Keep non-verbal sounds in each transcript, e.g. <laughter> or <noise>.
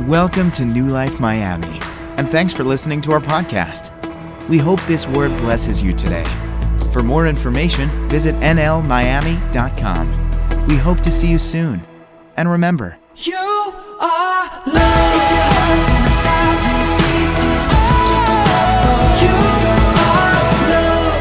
Welcome to New Life Miami, and thanks for listening to our podcast. We hope this word blesses you today. For more information, visit nlmiami.com. We hope to see you soon. And remember, You are love. If your heart's in a thousand pieces, just remember you are love.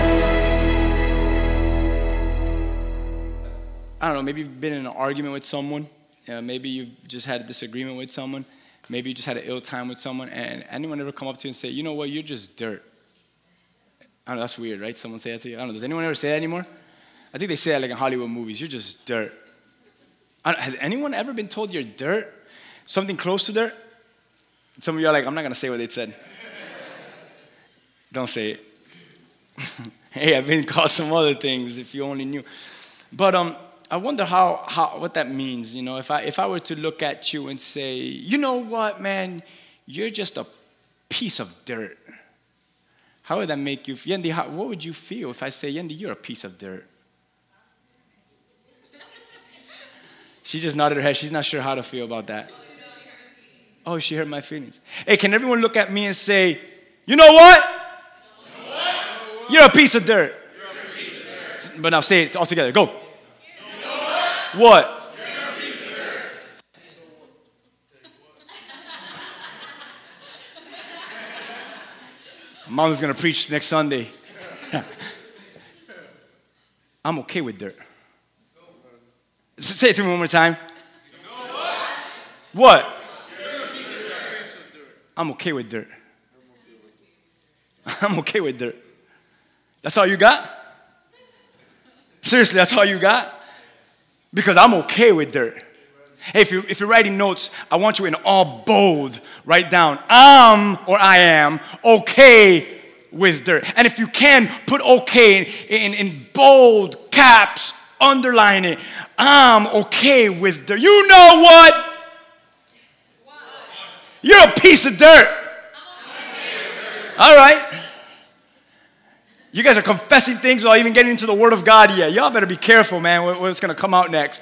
I don't know, maybe you've been in an argument with someone. Uh, maybe you've just had a disagreement with someone. Maybe you just had an ill time with someone. And anyone ever come up to you and say, you know what, you're just dirt? I don't know, that's weird, right? Someone say that to you? I don't know, does anyone ever say that anymore? I think they say that like in Hollywood movies, you're just dirt. Has anyone ever been told you're dirt? Something close to dirt? Some of you are like, I'm not gonna say what they said. Don't say it. <laughs> hey, I've been called some other things if you only knew. But um, I wonder how, how what that means. You know, if I if I were to look at you and say, you know what, man, you're just a piece of dirt. How would that make you? feel? Yendi, how, what would you feel if I say, Yendi, you're a piece of dirt? She just nodded her head. She's not sure how to feel about that. Oh, she hurt my feelings. Hey, can everyone look at me and say, you know what? You're a piece of dirt. But now say it all together. Go. What? Mom's gonna preach next Sunday. <laughs> I'm okay with dirt. Say it to me one more time. What? I'm okay with dirt. <laughs> I'm okay with dirt. That's all you got? Seriously, that's all you got? Because I'm okay with dirt. Hey, if, you, if you're writing notes, I want you in all bold, write down, I'm or I am okay with dirt. And if you can, put okay in, in, in bold caps, underline it. I'm okay with dirt. You know what? You're a piece of dirt. All right. You guys are confessing things without even getting into the Word of God yet. Y'all better be careful, man, what's going to come out next.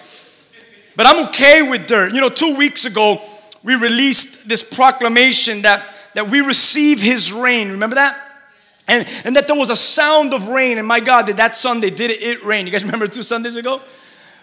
But I'm okay with dirt. You know, two weeks ago, we released this proclamation that, that we receive His rain. Remember that? And, and that there was a sound of rain. And my God, did that Sunday, did it, it rain? You guys <laughs> remember two Sundays ago?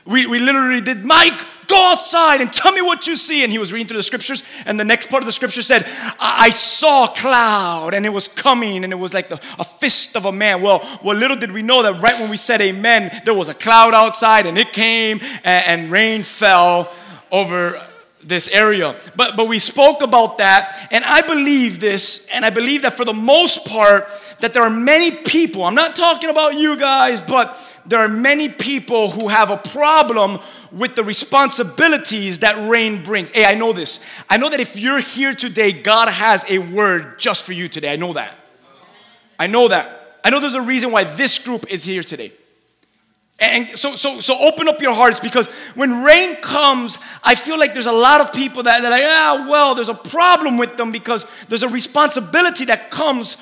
We, we literally did, Mike, go outside and tell me what you see. And he was reading through the scriptures. And the next part of the scripture said, I, I saw a cloud and it was coming and it was like the, a fist of a man. Well, well, little did we know that right when we said amen, there was a cloud outside and it came and, and rain fell over this area. But but we spoke about that and I believe this and I believe that for the most part that there are many people, I'm not talking about you guys, but there are many people who have a problem with the responsibilities that rain brings. Hey, I know this. I know that if you're here today, God has a word just for you today. I know that. I know that. I know there's a reason why this group is here today. And so, so, so open up your hearts because when rain comes, I feel like there's a lot of people that, that are like, ah, well, there's a problem with them because there's a responsibility that comes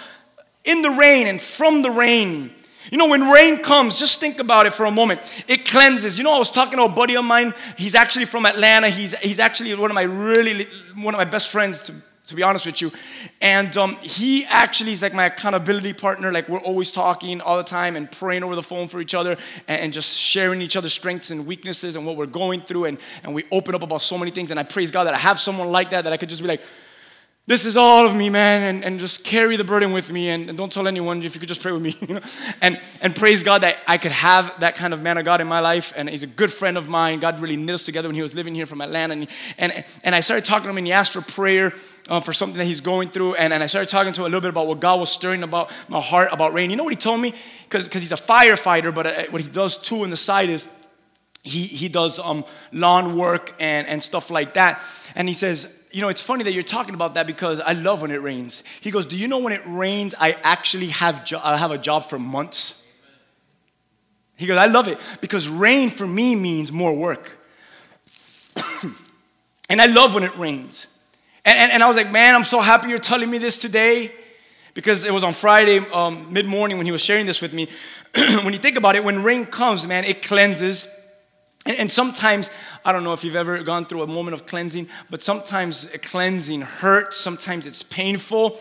in the rain and from the rain. You know, when rain comes, just think about it for a moment. It cleanses. You know, I was talking to a buddy of mine. He's actually from Atlanta. He's, he's actually one of my really, one of my best friends, to, be honest with you. And um, he actually is like my accountability partner. Like, we're always talking all the time and praying over the phone for each other and, and just sharing each other's strengths and weaknesses and what we're going through. And, and we open up about so many things. And I praise God that I have someone like that that I could just be like, this is all of me, man, and, and just carry the burden with me and, and don't tell anyone if you could just pray with me. <laughs> And, and praise God that I could have that kind of man of God in my life. And he's a good friend of mine. God really knit us together when he was living here from Atlanta. And, and, and I started talking to him and he asked for prayer uh, for something that he's going through. And, and I started talking to him a little bit about what God was stirring about my heart about rain. You know what he told me? Because he's a firefighter, but uh, what he does too on the side is he, he does um, lawn work and, and stuff like that. And he says, You know, it's funny that you're talking about that because I love when it rains. He goes, Do you know when it rains, I actually have, jo- I have a job for months? He goes, I love it because rain for me means more work. <coughs> and I love when it rains. And, and, and I was like, Man, I'm so happy you're telling me this today because it was on Friday, um, mid morning, when he was sharing this with me. <coughs> when you think about it, when rain comes, man, it cleanses And, sometimes, I don't know if you've ever gone through a moment of cleansing, but sometimes cleansing hurts, sometimes it's painful.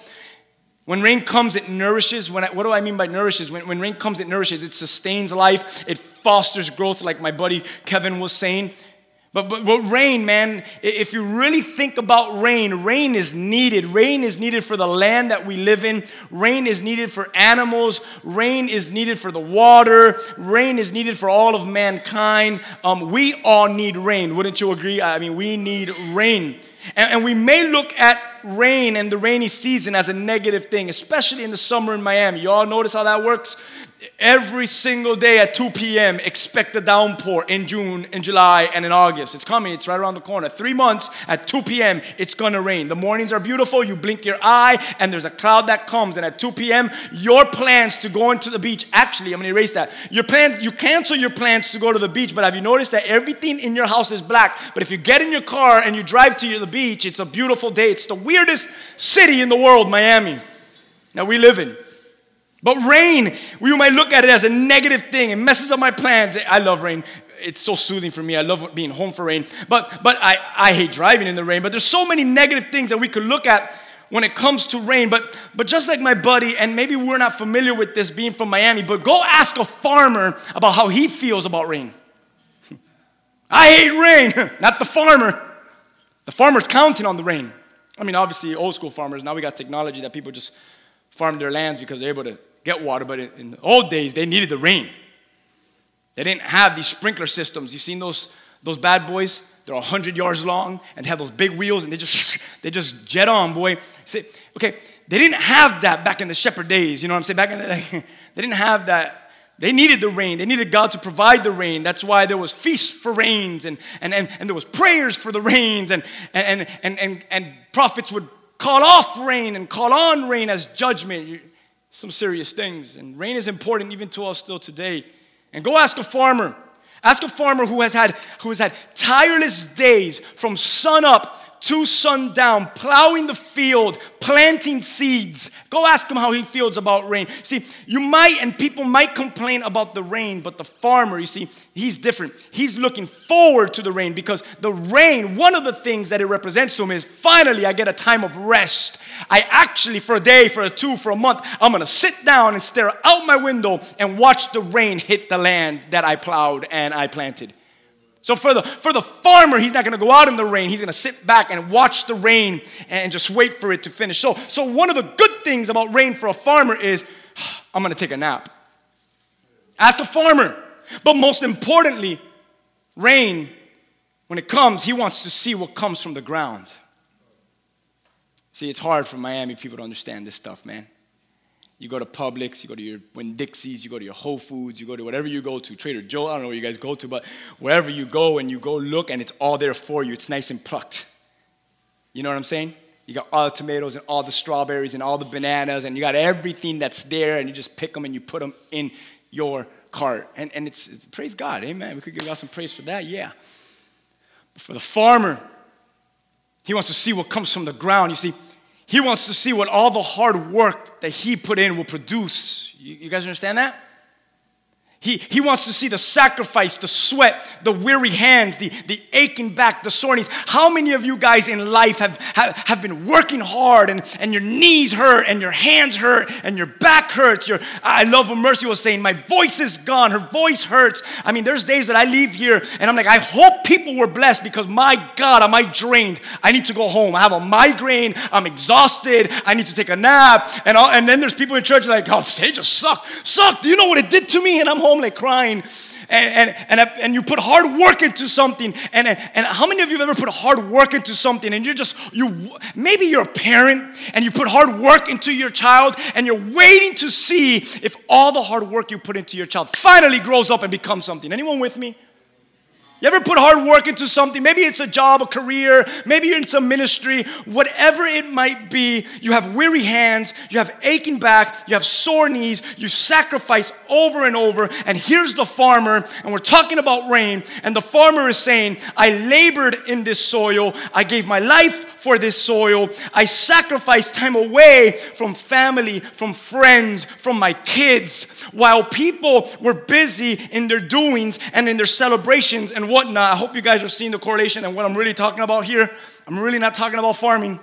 When rain comes, it nourishes. When I, what do I mean by nourishes? When, when rain comes, it nourishes. It sustains life. It fosters growth, like my buddy Kevin was saying. But, but, but rain, man, if you really think about rain, rain is needed. Rain is needed for the land that we live in. Rain is needed for animals. Rain is needed for the water. Rain is needed for all of mankind. Um, we all need rain. Wouldn't you agree? I mean, we need rain. And, and we may look at rain and the rainy season as a negative thing, especially in the summer in Miami. You all notice how that works? Every single day at 2 p.m., expect a downpour in June, in July, and in August. It's coming, it's right around the corner. Three months at 2 p.m., it's gonna rain. The mornings are beautiful, you blink your eye, and there's a cloud that comes. And at 2 p.m., your plans to go into the beach, actually, I'm gonna erase that. Your plans, you cancel your plans to go to the beach, but have you noticed that everything in your house is black? But if you get in your car and you drive to the beach, it's a beautiful day. It's the weirdest city in the world, Miami, that we live in. But rain, we might look at it as a negative thing. It messes up my plans. I love rain. It's so soothing for me. I love being home for rain. But, but I, I hate driving in the rain. But there's so many negative things that we could look at when it comes to rain. But, but just like my buddy, and maybe we're not familiar with this being from Miami, but go ask a farmer about how he feels about rain. <laughs> I hate rain, <laughs> not the farmer. The farmer's counting on the rain. I mean, obviously, old school farmers, now we got technology that people just farm their lands because they're able to get water, but in the old days, they needed the rain. They didn't have these sprinkler systems. You seen those, those bad boys? They're 100 yards long and have those big wheels and they just, <laughs> they just jet on, boy. See, okay, they didn't have that back in the shepherd days. You know what I'm saying? Back in the, <laughs> they didn't have that. They needed the rain. They needed God to provide the rain. That's why there was feasts for rains and, and, and, and there was prayers for the rains and, and, and, and, and prophets would call off rain and call on rain as judgment some serious things. And rain is important even to us still today. And go ask a farmer. Ask a farmer who has had who has had tireless days from sun up to sundown, plowing the field, planting seeds. Go ask him how he feels about rain. See, you might, and people might complain about the rain, but the farmer, you see, he's different. He's looking forward to the rain because the rain, one of the things that it represents to him is finally I get a time of rest. I actually, for a day, for a two, for a month, I'm gonna sit down and stare out my window and watch the rain hit the land that I plowed and I planted. So for the, for the farmer, he's not going to go out in the rain. He's going to sit back and watch the rain and just wait for it to finish. So, so one of the good things about rain for a farmer is <sighs> I'm going to take a nap. Ask a farmer. But most importantly, rain, when it comes, he wants to see what comes from the ground. See, it's hard for Miami people to understand this stuff, man. You go to Publix, you go to your Winn-Dixie's, you go to your Whole Foods, you go to whatever you go to, Trader Joe, I don't know where you guys go to, but wherever you go and you go look and it's all there for you, it's nice and plucked. You know what I'm saying? You got all the tomatoes and all the strawberries and all the bananas and you got everything that's there and you just pick them and you put them in your cart. And, and it's, it's praise God, amen. We could give God some praise for that, yeah. But for the farmer, he wants to see what comes from the ground. You see, he wants to see what all the hard work that he put in will produce. You, you guys understand that? He, he wants to see the sacrifice, the sweat, the weary hands, the, the aching back, the sore knees. How many of you guys in life have, have, have been working hard and, and your knees hurt and your hands hurt and your back hurts? Your, I love what Mercy was saying. My voice is gone. Her voice hurts. I mean, there's days that I leave here and I'm like, I hope people were blessed because my God, am I drained? I need to go home. I have a migraine. I'm exhausted. I need to take a nap. And, all, and then there's people in church like, oh, they just suck. Suck. Do you know what it did to me? And I'm home home like crying and, and, and, and you put hard work into something and, and how many of you have ever put hard work into something and you're just you maybe you're a parent and you put hard work into your child and you're waiting to see if all the hard work you put into your child finally grows up and becomes something. Anyone with me you ever put hard work into something? Maybe it's a job, a career, maybe you're in some ministry, whatever it might be. You have weary hands, you have aching back, you have sore knees, you sacrifice over and over. And here's the farmer, and we're talking about rain, and the farmer is saying, I labored in this soil, I gave my life for this soil. I sacrificed time away from family, from friends, from my kids, while people were busy in their doings and in their celebrations and whatnot. I hope you guys are seeing the correlation and what I'm really talking about here. I'm really not talking about farming.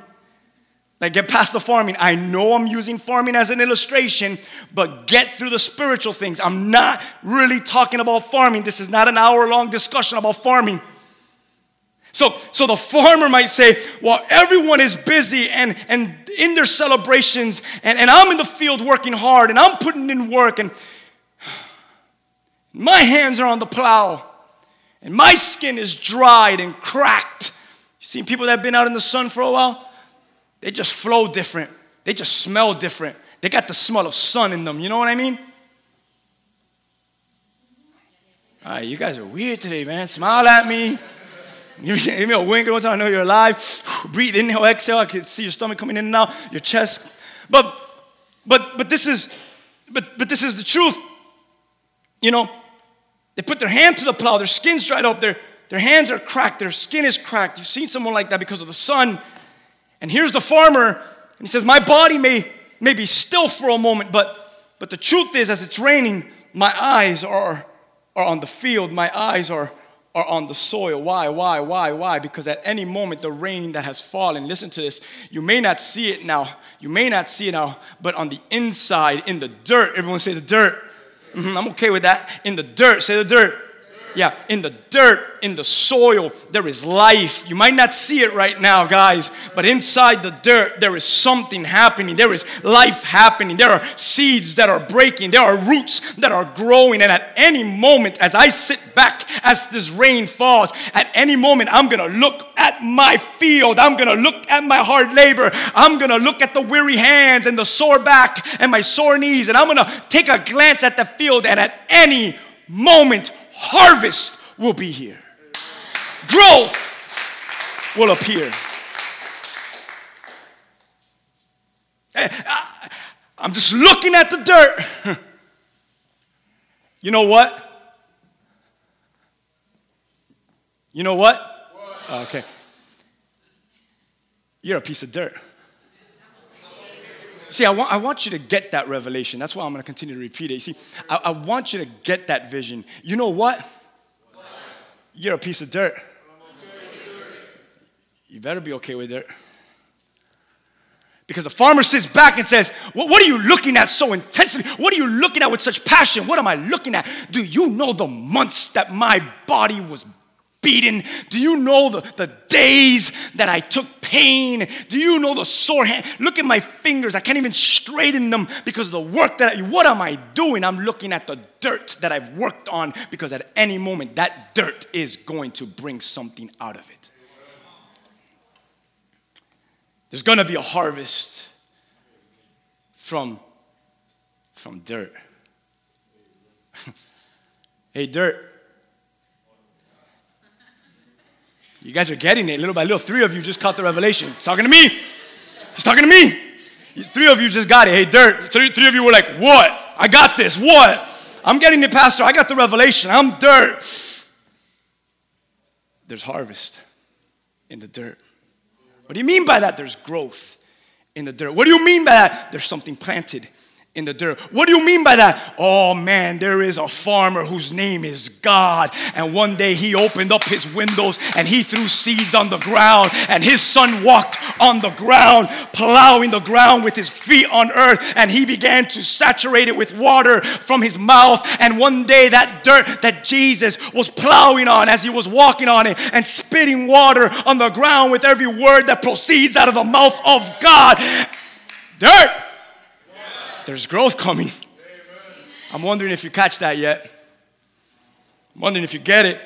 Like, get past the farming. I know I'm using farming as an illustration, but get through the spiritual things. I'm not really talking about farming. This is not an hour long discussion about farming. So, so the farmer might say, Well, everyone is busy and, and in their celebrations, and, and I'm in the field working hard, and I'm putting in work, and <sighs> my hands are on the plow, and my skin is dried and cracked. You seen people that have been out in the sun for a while? They just flow different. They just smell different. They got the smell of sun in them. You know what I mean? All right, you guys are weird today, man. Smile at me. <laughs> Give me, a wink one time. I know you're alive. <sighs> Breathe, inhale, exhale. I can see your stomach coming in and out, your chest. But, but, but this is, but, but this is the truth. You know, they put their hand to the plow. Their skin's dried up. Their, their hands are cracked. Their skin is cracked. You've seen someone like that because of the sun. And here's the farmer, and he says, My body may, may be still for a moment, but, but the truth is, as it's raining, my eyes are, are on the field, my eyes are, are on the soil. Why, why, why, why? Because at any moment, the rain that has fallen, listen to this, you may not see it now, you may not see it now, but on the inside, in the dirt, everyone say the dirt. Mhm, I'm okay with that. In the dirt, say the dirt. Yeah, in the dirt, in the soil, there is life. You might not see it right now, guys, but inside the dirt, there is something happening. There is life happening. There are seeds that are breaking. There are roots that are growing. And at any moment, as I sit back, as this rain falls, at any moment, I'm gonna look at my field. I'm gonna look at my hard labor. I'm gonna look at the weary hands and the sore back and my sore knees. And I'm gonna take a glance at the field. And at any moment, harvest will be here. Growth will appear. Eh, I'm just looking at the dirt. <laughs> You know what? You know what? Okay. You're a piece of dirt. See, I want, I want you to get that revelation. That's why I'm going to continue to repeat it. You See, I, I want you to get that vision. You know what? You're a piece of dirt. You better be okay with dirt. Because the farmer sits back and says, "What what are you looking at so intensely? What are you looking at with such passion? What am I looking at? Do you know the months that my body was beaten? Do you know the, the days that I took pain? Do you know the sore hand? Look at my fingers. I can't even straighten them because of the work that I, what am I doing? I'm looking at the dirt that I've worked on because at any moment that dirt is going to bring something out of it. There's going to be a harvest from from dirt. <laughs> hey dirt. You guys are getting it little by little. Three of you just caught the revelation. He's talking to me. He's talking to me. Three of you just got it. Hey, dirt. Three, three of you were like, what? I got this. What? I'm getting it, Pastor. I got the revelation. I'm dirt. There's harvest in the dirt. What do you mean by that? There's growth in the dirt. What do you mean by that? There's something planted in the dirt. What do you mean by that? Oh man, there is a farmer whose name is God. And one day he opened up his windows and he threw seeds on the ground. And his son walked on the ground, plowing the ground with his feet on earth. And he began to saturate it with water from his mouth. And one day that dirt that Jesus was plowing on as he was walking on it and spitting water on the ground with every word that proceeds out of the mouth of God. Dirt there's growth coming. I'm wondering if you catch that yet. I'm wondering if you get it.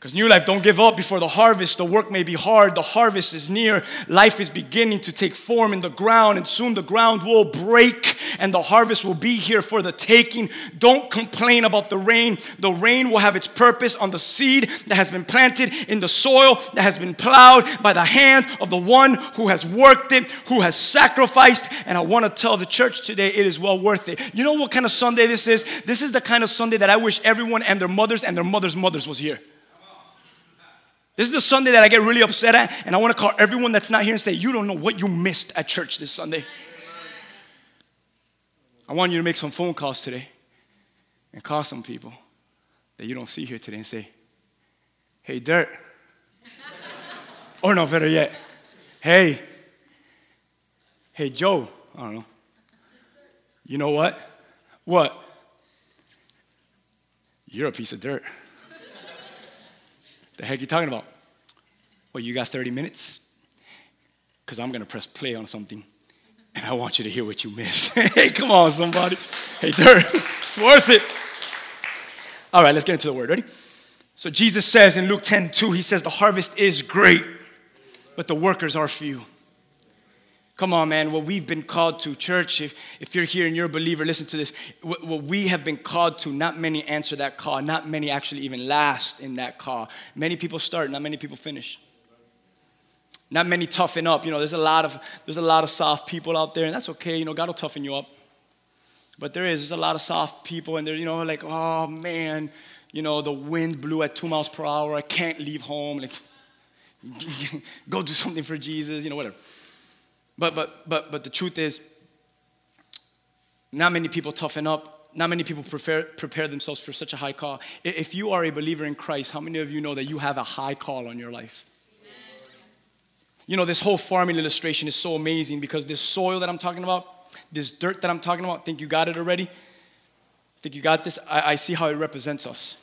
Because New Life, don't give up before the harvest. The work may be hard, the harvest is near. Life is beginning to take form in the ground, and soon the ground will break and the harvest will be here for the taking. Don't complain about the rain. The rain will have its purpose on the seed that has been planted in the soil, that has been plowed by the hand of the one who has worked it, who has sacrificed. And I want to tell the church today it is well worth it. You know what kind of Sunday this is? This is the kind of Sunday that I wish everyone and their mothers and their mothers' mothers was here. This is the Sunday that I get really upset at, and I want to call everyone that's not here and say, You don't know what you missed at church this Sunday. I want you to make some phone calls today and call some people that you don't see here today and say, Hey, Dirt. or no, better yet, Hey, hey, Joe. I don't know. You know what? What? You're a piece of dirt. the heck you talking about? Well, you got 30 minutes? Because I'm going to press play on something and I want you to hear what you missed. <laughs> hey, come on, somebody. Hey, dirt, <laughs> it's worth it. All right, let's get into the word. Ready? So Jesus says in Luke 10 2, he says, The harvest is great, but the workers are few. Come on, man. What we've been called to, church, if, if you're here and you're a believer, listen to this. What, what we have been called to, not many answer that call. Not many actually even last in that call. Many people start, not many people finish. Not many toughen up. You know, there's a lot of there's a lot of soft people out there, and that's okay. You know, God will toughen you up. But there is there's a lot of soft people, and they're you know like, oh man, you know, the wind blew at two miles per hour. I can't leave home. Like, <laughs> go do something for Jesus. You know, whatever. But, but, but, but the truth is, not many people toughen up. Not many people prepare, prepare themselves for such a high call. If you are a believer in Christ, how many of you know that you have a high call on your life? You know, this whole farming illustration is so amazing because this soil that I'm talking about, this dirt that I'm talking about, think you got it already? Think you got this? I, I see how it represents us.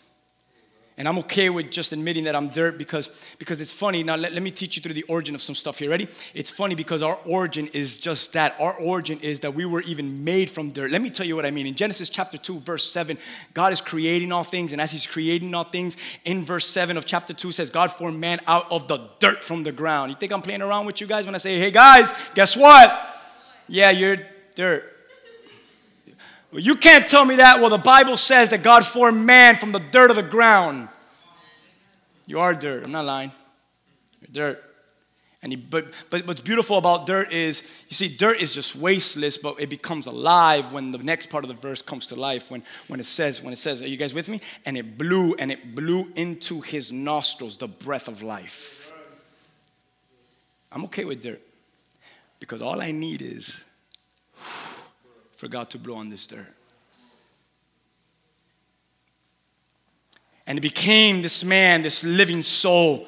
And I'm okay with just admitting that I'm dirt because, because it's funny. Now, let, let me teach you through the origin of some stuff here. Ready? It's funny because our origin is just that. Our origin is that we were even made from dirt. Let me tell you what I mean. In Genesis chapter 2, verse 7, God is creating all things. And as He's creating all things, in verse 7 of chapter 2 says, God formed man out of the dirt from the ground. You think I'm playing around with you guys when I say, hey guys, guess what? Yeah, you're dirt. Well, you can't tell me that. Well, the Bible says that God formed man from the dirt of the ground. You are dirt. I'm not lying. You're dirt. And he, but, but what's beautiful about dirt is, you see, dirt is just wasteless, but it becomes alive when the next part of the verse comes to life. When, when it says, when it says, are you guys with me? And it blew, and it blew into his nostrils the breath of life. I'm okay with dirt because all I need is for God to blow on this dirt. And it became this man, this living soul.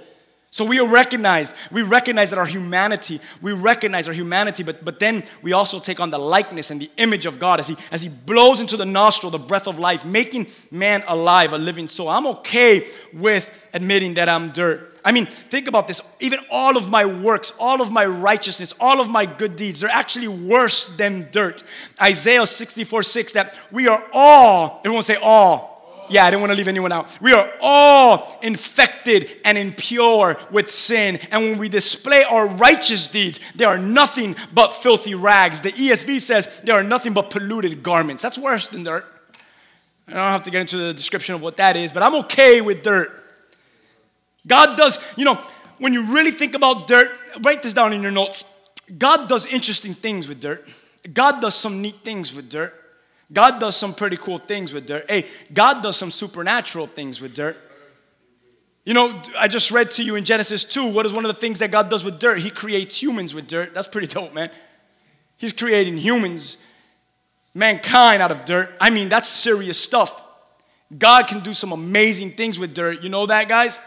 So we are recognized. We recognize that our humanity, we recognize our humanity, but, but then we also take on the likeness and the image of God as he, as he blows into the nostril the breath of life, making man alive, a living soul. I'm okay with admitting that I'm dirt. I mean, think about this. Even all of my works, all of my righteousness, all of my good deeds, they're actually worse than dirt. Isaiah 64 6, that we are all, everyone say all. Yeah, I didn't want to leave anyone out. We are all infected and impure with sin. And when we display our righteous deeds, they are nothing but filthy rags. The ESV says they are nothing but polluted garments. That's worse than dirt. I don't have to get into the description of what that is, but I'm okay with dirt. God does, you know, when you really think about dirt, write this down in your notes. God does interesting things with dirt. God does some neat things with dirt. God does some pretty cool things with dirt. Hey, God does some supernatural things with dirt. You know, I just read to you in Genesis 2, what is one of the things that God does with dirt? He creates humans with dirt. That's pretty dope, man. He's creating humans, mankind out of dirt. I mean, that's serious stuff. God can do some amazing things with dirt. You know that, guys?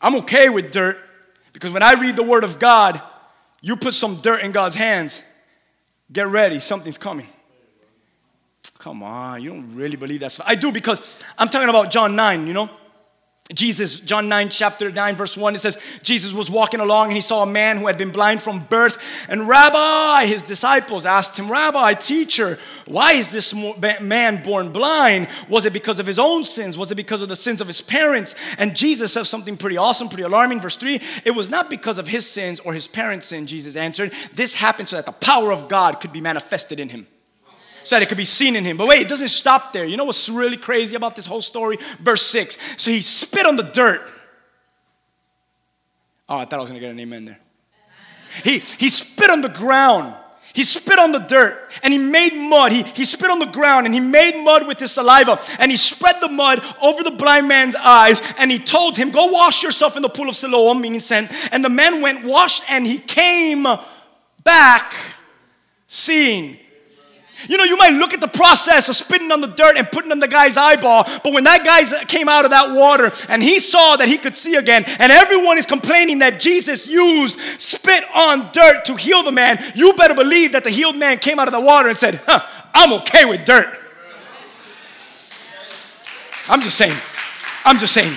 I'm okay with dirt because when I read the Word of God, you put some dirt in God's hands, get ready, something's coming. Come on, you don't really believe that. I do because I'm talking about John 9, you know? Jesus, John 9, chapter 9, verse 1, it says, Jesus was walking along and he saw a man who had been blind from birth. And Rabbi, his disciples asked him, Rabbi, teacher, why is this man born blind? Was it because of his own sins? Was it because of the sins of his parents? And Jesus says something pretty awesome, pretty alarming. Verse 3 It was not because of his sins or his parents' sin, Jesus answered. This happened so that the power of God could be manifested in him so that it could be seen in him. But wait, it doesn't stop there. You know what's really crazy about this whole story? Verse 6. So he spit on the dirt. Oh, I thought I was going to get an amen there. He, he spit on the ground He spit on the dirt and he made mud. He, he spit on the ground and he made mud with his saliva and he spread the mud over the blind man's eyes and he told him, Go wash yourself in the pool of Siloam, meaning sent. And the man went, washed, and he came back seeing. You know, you might look at the process of spitting on the dirt and putting on the guy's eyeball, but when that guy came out of that water and he saw that he could see again, and everyone is complaining that Jesus used spit on dirt to heal the man, you better believe that the healed man came out of the water and said, huh, I'm okay with dirt. I'm just saying. I'm just saying.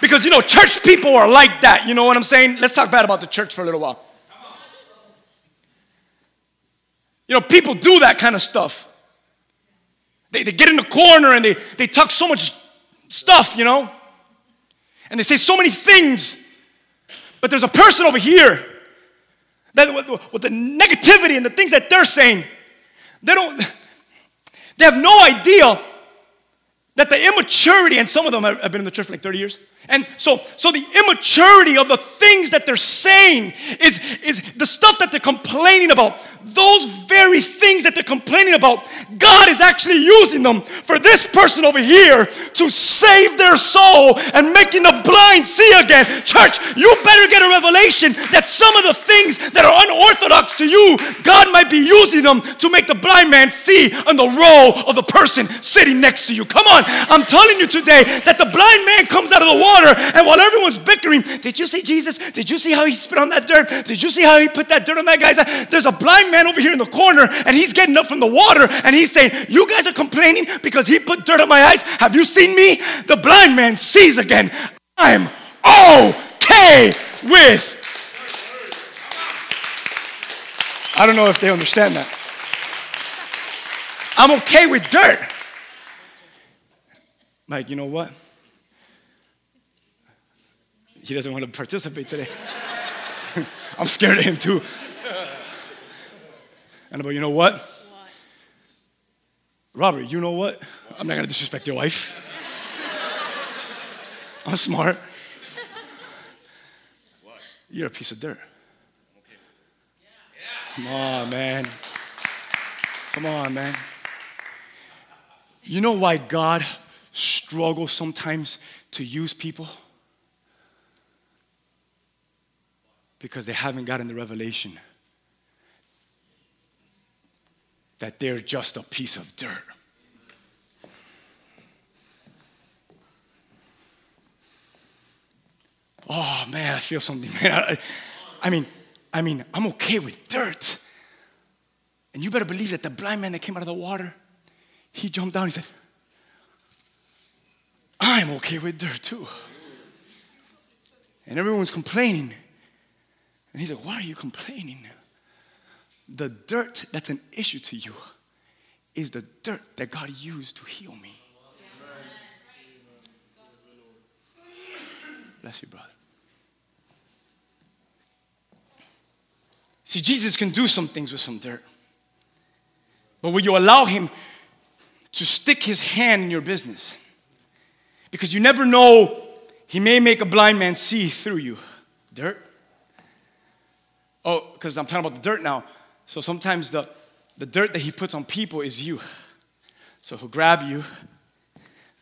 Because, you know, church people are like that. You know what I'm saying? Let's talk bad about the church for a little while. You know, people do that kind of stuff. They, they get in the corner and they, they talk so much stuff, you know, and they say so many things. But there's a person over here that with, with the negativity and the things that they're saying, they don't, they have no idea that the immaturity, and some of them have been in the church for like 30 years. And so, so the immaturity of the things that they're saying is, is the stuff that they're complaining about. Those very things that they're complaining about, God is actually using them for this person over here to save their soul and making the blind see again. Church, you better get a revelation that some of the things that are unorthodox to you, God might be using them to make the blind man see on the row of the person sitting next to you. Come on, I'm telling you today that the blind man comes out of the water, and while everyone's bickering, did you see Jesus? Did you see how he spit on that dirt? Did you see how he put that dirt on that guy's eye? There's a blind man over here in the corner, and he's getting up from the water, and he's saying, You guys are complaining because he put dirt on my eyes. Have you seen me? The blind man sees again. I'm okay with. I don't know if they understand that. I'm okay with dirt. Mike, you know what? He doesn't want to participate today. <laughs> I'm scared of him too. And like, you know what? Robert, you know what? I'm not gonna disrespect your wife. <laughs> I'm smart. You're a piece of dirt. Come on, man. Come on, man. You know why God struggles sometimes to use people? Because they haven't gotten the revelation that they're just a piece of dirt. Oh man, I feel something, <laughs> man. I, I mean, I mean, I'm okay with dirt. And you better believe that the blind man that came out of the water, he jumped down. He said, I'm okay with dirt too. And everyone's complaining. And he's like, Why are you complaining? The dirt that's an issue to you is the dirt that God used to heal me. Bless you, brother. See, Jesus can do some things with some dirt. But will you allow him to stick his hand in your business? Because you never know, he may make a blind man see through you. Dirt? Oh, because I'm talking about the dirt now. So sometimes the, the dirt that he puts on people is you. So he'll grab you,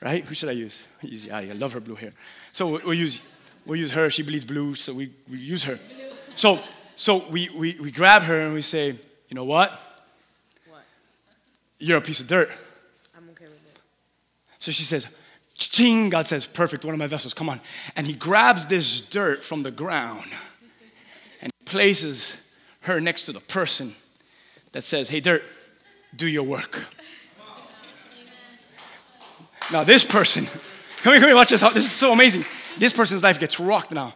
right? Who should I use? Easy, I love her blue hair. So we'll, use we'll use her. She bleeds blue, so we, we use her. So so we, we we grab her and we say, you know what? What? You're a piece of dirt. I'm okay with it. So she says, ching, God says, perfect, one of my vessels, come on. And he grabs this dirt from the ground places her next to the person that says, hey, dirt, do your work. Now, this person, <laughs> come here, come here, watch this. This is so amazing. This person's life gets rocked now.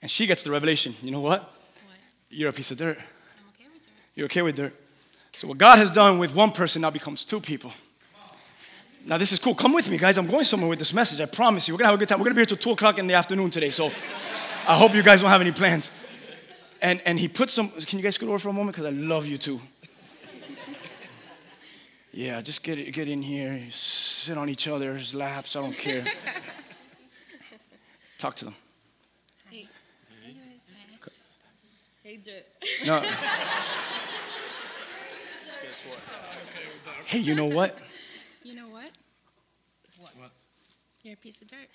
And she gets the revelation. You know what? You're a piece of dirt. You're okay with dirt. So, what God has done with one person now becomes two people. Now, this is cool. Come with me, guys. I'm going somewhere with this message. I promise you. We're going to have a good time. We're going to be here till 2 o'clock in the afternoon today. So, I hope you guys don't have any plans. And, and he put some, can you guys scoot over for a moment? Because I love you too. Yeah, just get, get in here, sit on each other's laps. I don't care. <laughs> Talk to them. Hey Hey, Dirt. No. Hey, you know what? You know what? What? You're a piece of dirt.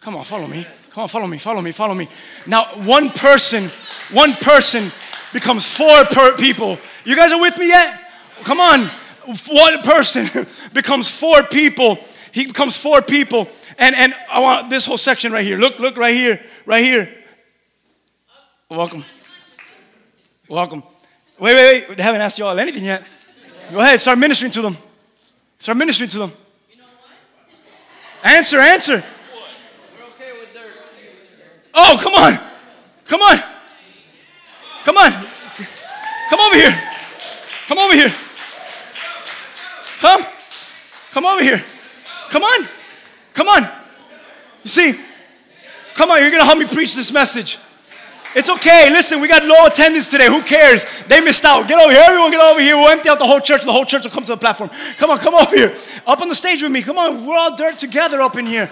Come on, follow me. Come on, follow me, follow me, follow me. Now, one person, one person becomes four per people. You guys are with me yet? Come on. One person <laughs> becomes four people. He becomes four people. And and I want this whole section right here. Look, look right here, right here. Welcome. Welcome. Wait, wait, wait. They haven't asked y'all anything yet. Go ahead, start ministering to them. Start ministering to them. Answer, answer. Oh, come on. Come on. Come on. Come over here. Come over here. Come. Come over here. Come on. Come on. You see, come on, you're going to help me preach this message. It's okay. Listen, we got low attendance today. Who cares? They missed out. Get over here. Everyone get over here. We'll empty out the whole church. The whole church will come to the platform. Come on, come over here. Up on the stage with me. Come on. We're all dirt together up in here.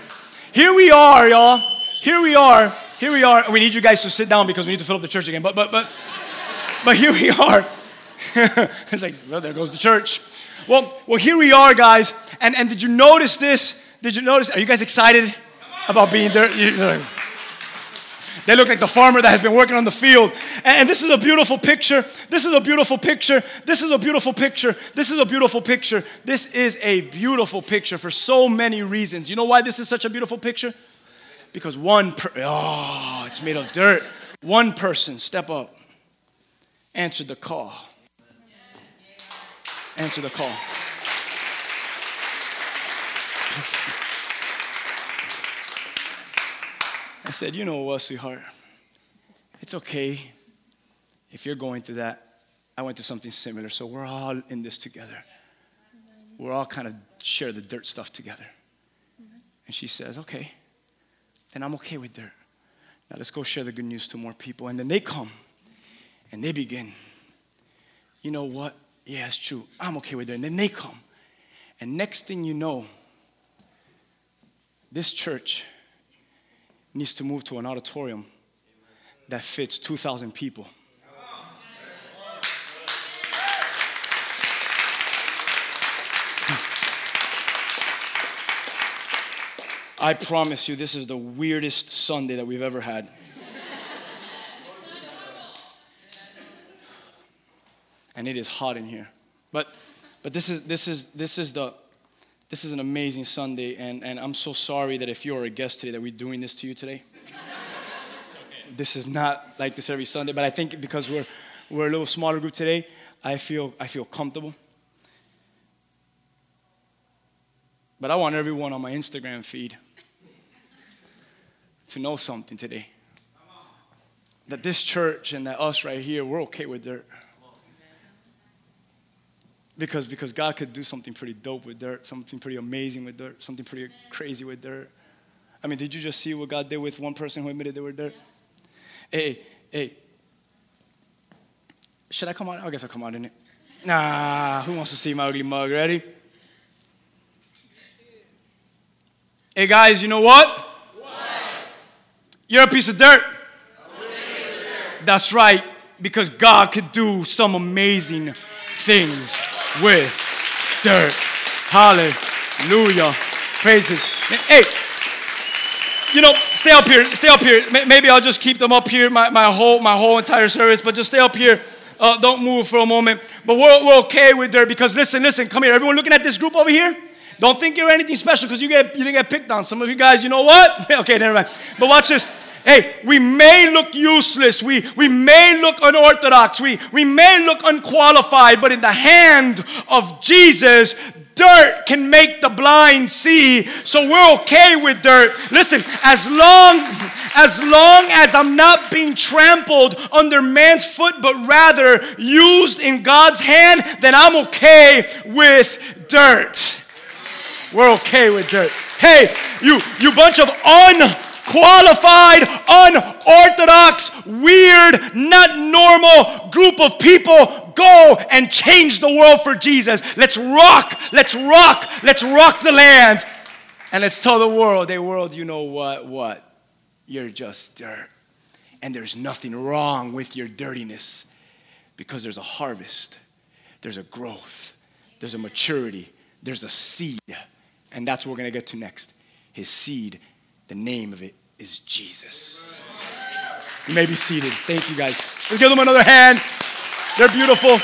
Here we are, y'all. Here we are. Here we are. We need you guys to sit down because we need to fill up the church again. But but but but here we are. <laughs> it's like, well, there goes the church. Well, well, here we are, guys. And and did you notice this? Did you notice? Are you guys excited about being there? They look like the farmer that has been working on the field. And, and this is a beautiful picture. This is a beautiful picture. This is a beautiful picture. This is a beautiful picture. This is a beautiful picture for so many reasons. You know why this is such a beautiful picture? Because one, per- oh, it's made of dirt. One person, step up, answered the call. Answer the call. I said, You know what, sweetheart? It's okay if you're going through that. I went through something similar, so we're all in this together. We're all kind of share the dirt stuff together. And she says, Okay, then I'm okay with dirt. Now let's go share the good news to more people. And then they come and they begin. You know what? Yeah, it's true. I'm okay with dirt. And then they come. And next thing you know, this church needs to move to an auditorium that fits 2,000 people. <laughs> I promise you, this is the weirdest Sunday that we've ever had. and it is hot in here. But, but this, is, this, is, this, is the, this is an amazing Sunday, and, and I'm so sorry that if you're a guest today, that we're doing this to you today. This is not like this every Sunday, but I think because we're, we're a little smaller group today, I feel, I feel comfortable. But I want everyone on my Instagram feed to know something today. That this church and that us right here, we're okay with dirt. Because, because God could do something pretty dope with dirt, something pretty amazing with dirt, something pretty crazy with dirt. I mean, did you just see what God did with one person who admitted they were dirt? Hey, hey. Should I come out? I guess I'll come out in it. Nah, who wants to see my ugly mug? Ready? Hey guys, you know what? You're a piece of dirt. That's right, because God could do some amazing things with dirt. Hallelujah. Praises. Hey, you know, stay up here. Stay up here. Maybe I'll just keep them up here my, my whole my whole entire service, but just stay up here. Uh, don't move for a moment. But we're, we're okay with dirt because listen, listen, come here. Everyone looking at this group over here? Don't think you're anything special because you get you didn't get picked on. Some of you guys, you know what? <laughs> okay, never mind. But watch this. Hey, we may look useless. We, we may look unorthodox. We, we may look unqualified, but in the hand of Jesus, dirt can make the blind see. So we're okay with dirt. Listen, as long as long as I'm not being trampled under man's foot, but rather used in God's hand, then I'm okay with dirt. We're okay with dirt. Hey, you you bunch of unqualified, unorthodox, weird, not normal group of people, go and change the world for Jesus. Let's rock, let's rock, let's rock the land. And let's tell the world, hey world, you know what? What? You're just dirt. And there's nothing wrong with your dirtiness because there's a harvest, there's a growth, there's a maturity, there's a seed. And that's what we're gonna get to next. His seed, the name of it is Jesus. You may be seated. Thank you guys. Let's give them another hand. They're beautiful.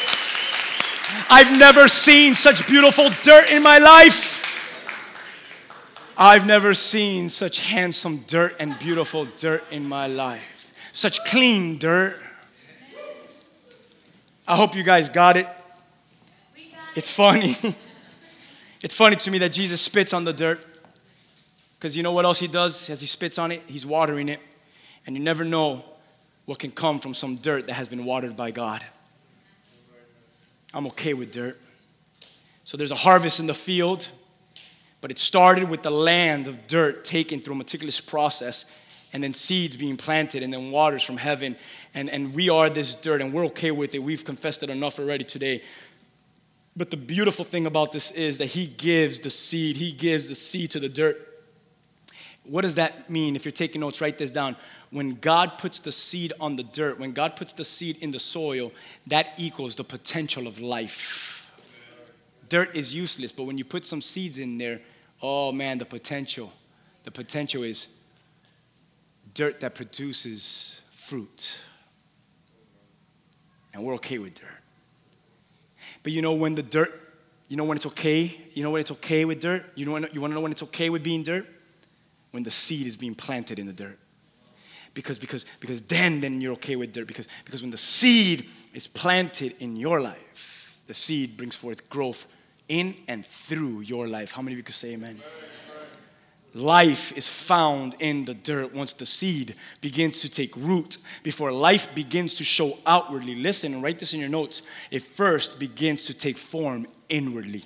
I've never seen such beautiful dirt in my life. I've never seen such handsome dirt and beautiful dirt in my life. Such clean dirt. I hope you guys got it. It's funny. <laughs> it's funny to me that Jesus spits on the dirt. Because you know what else he does as he spits on it? He's watering it. And you never know what can come from some dirt that has been watered by God. I'm okay with dirt. So there's a harvest in the field, but it started with the land of dirt taken through a meticulous process, and then seeds being planted, and then waters from heaven. And, and we are this dirt, and we're okay with it. We've confessed it enough already today. But the beautiful thing about this is that He gives the seed, He gives the seed to the dirt. What does that mean? If you're taking notes, write this down. When God puts the seed on the dirt, when God puts the seed in the soil, that equals the potential of life. Dirt is useless, but when you put some seeds in there, oh man, the potential. The potential is dirt that produces fruit. And we're okay with dirt. But you know when the dirt, you know when it's okay? You know when it's okay with dirt? You, know when, you want to know when it's okay with being dirt? When the seed is being planted in the dirt. Because, because, because then, then you're okay with dirt. Because, because when the seed is planted in your life, the seed brings forth growth in and through your life. How many of you could say amen? Life is found in the dirt once the seed begins to take root. Before life begins to show outwardly, listen and write this in your notes. It first begins to take form inwardly.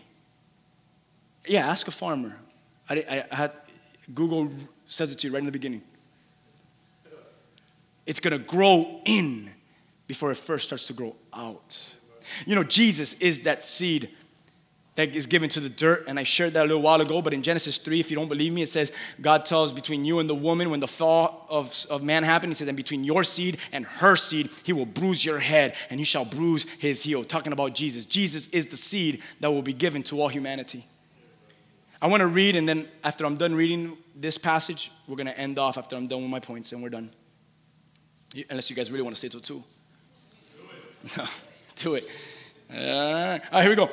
Yeah, ask a farmer. I, I, I had Google says it to you right in the beginning. It's gonna grow in before it first starts to grow out. You know, Jesus is that seed that is given to the dirt, and I shared that a little while ago. But in Genesis 3, if you don't believe me, it says God tells between you and the woman when the fall of, of man happened, He says, and between your seed and her seed, He will bruise your head, and you shall bruise his heel. Talking about Jesus. Jesus is the seed that will be given to all humanity. I want to read, and then after I'm done reading this passage, we're going to end off after I'm done with my points, and we're done. Unless you guys really want to stay till two. No, <laughs> do it. Uh, all right, here we go.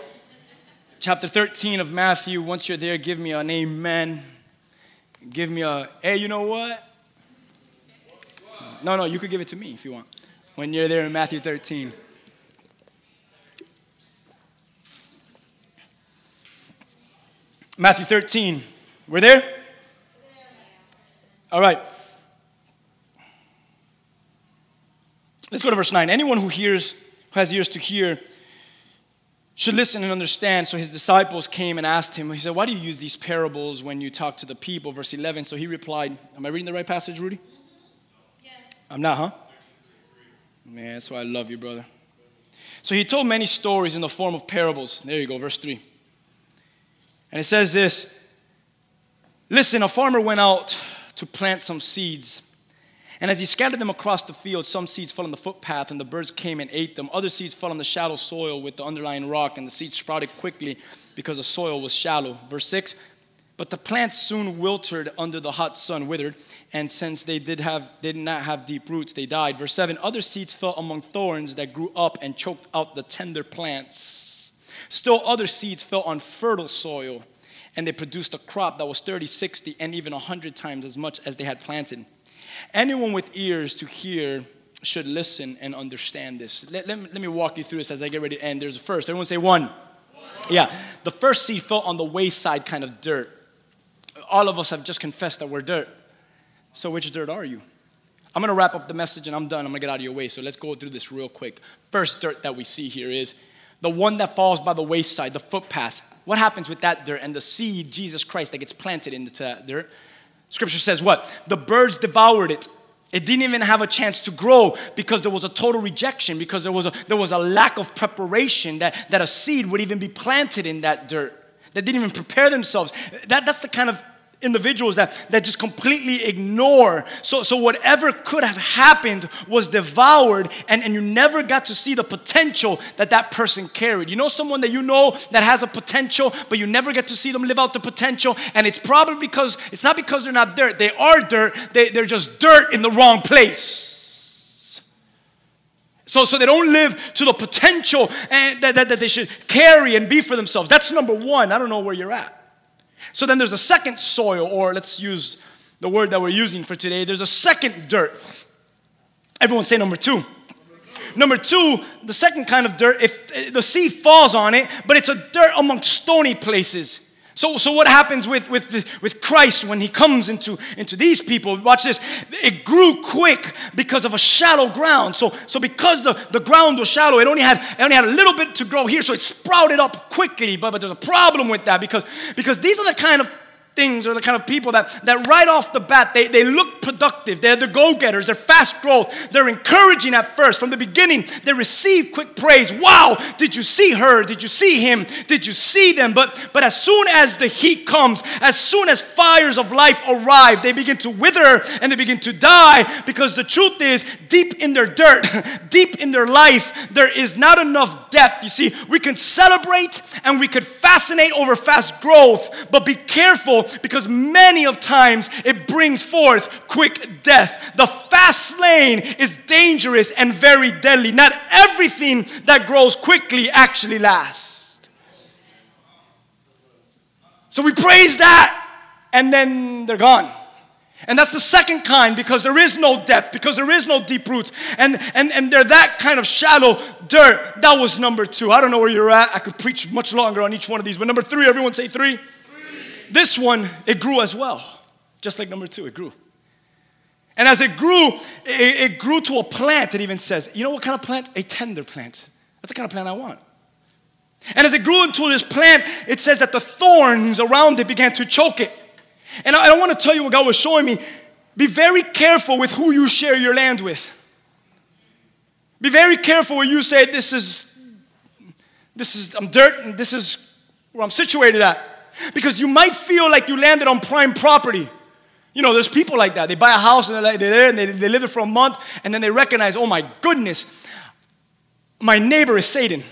Chapter 13 of Matthew. Once you're there, give me an amen. Give me a, hey, you know what? No, no, you could give it to me if you want. When you're there in Matthew 13. Matthew 13. We're there? All right. Let's go to verse 9. Anyone who hears, who has ears to hear, should listen and understand. So his disciples came and asked him, he said, Why do you use these parables when you talk to the people? Verse 11. So he replied, Am I reading the right passage, Rudy? Yes. I'm not, huh? Man, that's why I love you, brother. So he told many stories in the form of parables. There you go, verse 3. And it says this Listen, a farmer went out to plant some seeds. And as he scattered them across the field, some seeds fell on the footpath, and the birds came and ate them. Other seeds fell on the shallow soil with the underlying rock, and the seeds sprouted quickly because the soil was shallow. Verse 6 But the plants soon wilted under the hot sun, withered, and since they did, have, they did not have deep roots, they died. Verse 7 Other seeds fell among thorns that grew up and choked out the tender plants. Still, other seeds fell on fertile soil, and they produced a crop that was 30, 60, and even 100 times as much as they had planted. Anyone with ears to hear should listen and understand this. Let, let, me, let me walk you through this as I get ready to end. There's a first. Everyone say one. Yeah. The first seed fell on the wayside kind of dirt. All of us have just confessed that we're dirt. So, which dirt are you? I'm going to wrap up the message and I'm done. I'm going to get out of your way. So, let's go through this real quick. First dirt that we see here is the one that falls by the wayside, the footpath. What happens with that dirt and the seed, Jesus Christ, that gets planted into that dirt? Scripture says what? The birds devoured it. It didn't even have a chance to grow because there was a total rejection, because there was a, there was a lack of preparation that, that a seed would even be planted in that dirt. That didn't even prepare themselves. That, that's the kind of individuals that, that just completely ignore. So, so whatever could have happened was devoured, and, and you never got to see the potential that that person carried. You know someone that you know that has a potential, but you never get to see them live out the potential, and it's probably because it's not because they're not dirt. They are dirt. They, they're just dirt in the wrong place. So, so they don't live to the potential and that, that, that they should carry and be for themselves. That's number one. I don't know where you're at. So then there's a second soil, or let's use the word that we're using for today. There's a second dirt. Everyone say number two. Number two, the second kind of dirt, if the seed falls on it, but it's a dirt among stony places. So, so what happens with, with, the, with Christ when he comes into, into these people? Watch this. It grew quick because of a shallow ground. So, so because the, the ground was shallow, it only, had, it only had a little bit to grow here, so it sprouted up quickly. But, but there's a problem with that because, because these are the kind of things or the kind of people that, that right off the bat they, they look productive. They're the go-getters. They're fast growth. They're encouraging at first. From the beginning they receive quick praise. Wow did you see her? Did you see him? Did you see them? But but as soon as the heat comes as soon as fires of life arrive they begin to wither and they begin to die because the truth is deep in their dirt <laughs> deep in their life there is not enough depth. You see we can celebrate and we could fascinate over fast growth but be careful because many of times it brings forth quick death. The fast lane is dangerous and very deadly. Not everything that grows quickly actually lasts. So we praise that and then they're gone. And that's the second kind because there is no depth, because there is no deep roots. And, and, and they're that kind of shallow dirt. That was number two. I don't know where you're at. I could preach much longer on each one of these. But number three, everyone say three. This one, it grew as well. Just like number two, it grew. And as it grew, it, it grew to a plant, it even says. You know what kind of plant? A tender plant. That's the kind of plant I want. And as it grew into this plant, it says that the thorns around it began to choke it. And I, I want to tell you what God was showing me. Be very careful with who you share your land with. Be very careful when you say, This is, this is, I'm dirt, and this is where I'm situated at. Because you might feel like you landed on prime property. You know, there's people like that. They buy a house and they're, like, they're there and they, they live there for a month and then they recognize, oh my goodness, my neighbor is Satan.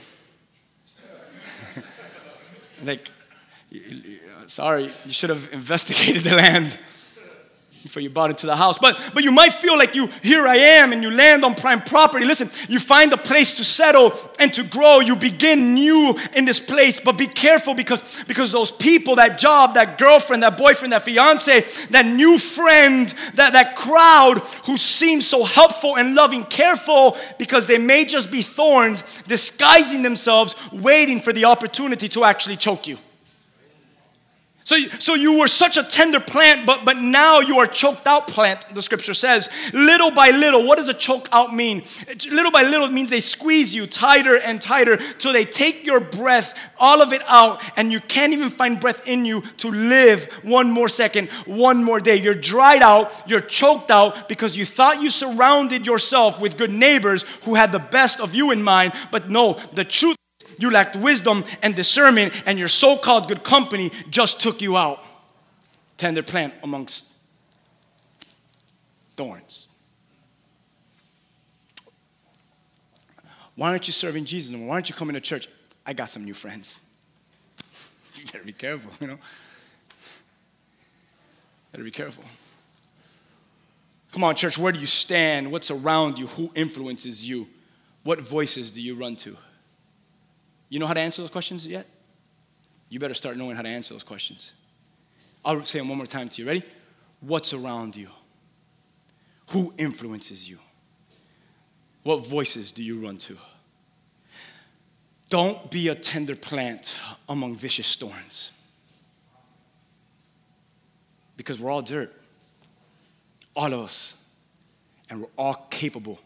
<laughs> like, sorry, you should have investigated the land before you bought into the house. But, but you might feel like you, here I am, and you land on prime property. Listen, you find a place to settle and to grow. You begin new in this place, but be careful because, because those people, that job, that girlfriend, that boyfriend, that fiance, that new friend, that, that crowd who seems so helpful and loving, careful because they may just be thorns disguising themselves, waiting for the opportunity to actually choke you. So, so you were such a tender plant, but, but now you are choked out plant, the scripture says. Little by little, what does a choke out mean? Little by little, means they squeeze you tighter and tighter till they take your breath, all of it out, and you can't even find breath in you to live one more second, one more day. You're dried out, you're choked out because you thought you surrounded yourself with good neighbors who had the best of you in mind, but no, the truth you lacked wisdom and discernment, and your so called good company just took you out. Tender plant amongst thorns. Why aren't you serving Jesus? Why aren't you coming to church? I got some new friends. <laughs> you better be careful, you know. Better be careful. Come on, church, where do you stand? What's around you? Who influences you? What voices do you run to? You know how to answer those questions yet? You better start knowing how to answer those questions. I'll say them one more time to you. Ready? What's around you? Who influences you? What voices do you run to? Don't be a tender plant among vicious thorns. Because we're all dirt. All of us. And we're all capable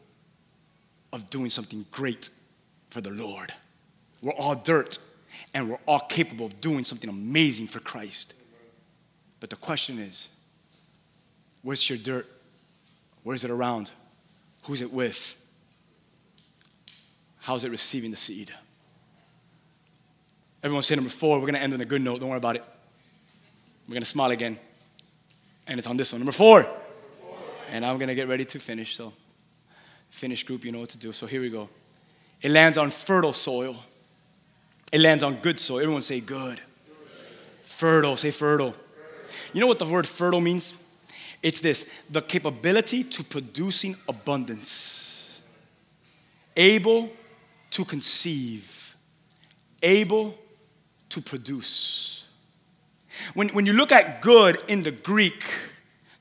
of doing something great for the Lord. We're all dirt, and we're all capable of doing something amazing for Christ. But the question is where's your dirt? Where's it around? Who's it with? How's it receiving the seed? Everyone say number four. We're going to end on a good note. Don't worry about it. We're going to smile again. And it's on this one, number four. And I'm gonna get ready to finish. So, finish group, you know what to do. So here we go. It lands on fertile soil. It lands on good soil. Everyone say good. Fertile. Say fertile. You know what the word fertile means? It's this the capability to producing abundance, able to conceive, able to produce. When, when you look at good in the Greek,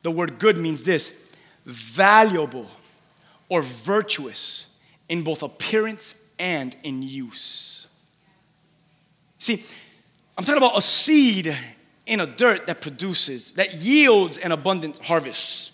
the word good means this valuable or virtuous in both appearance and in use. See, I'm talking about a seed in a dirt that produces, that yields an abundant harvest.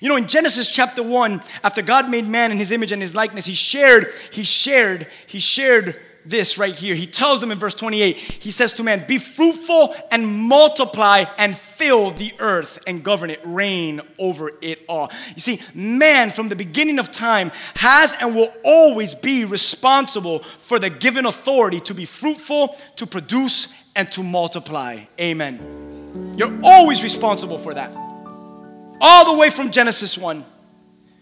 You know, in Genesis chapter 1, after God made man in his image and his likeness, he shared, he shared, he shared this right here. He tells them in verse 28, he says to man, Be fruitful and multiply and fill the earth and govern it, reign over it all. You see, man from the beginning of time has and will always be responsible for the given authority to be fruitful, to produce, and to multiply. Amen. You're always responsible for that. All the way from Genesis 1.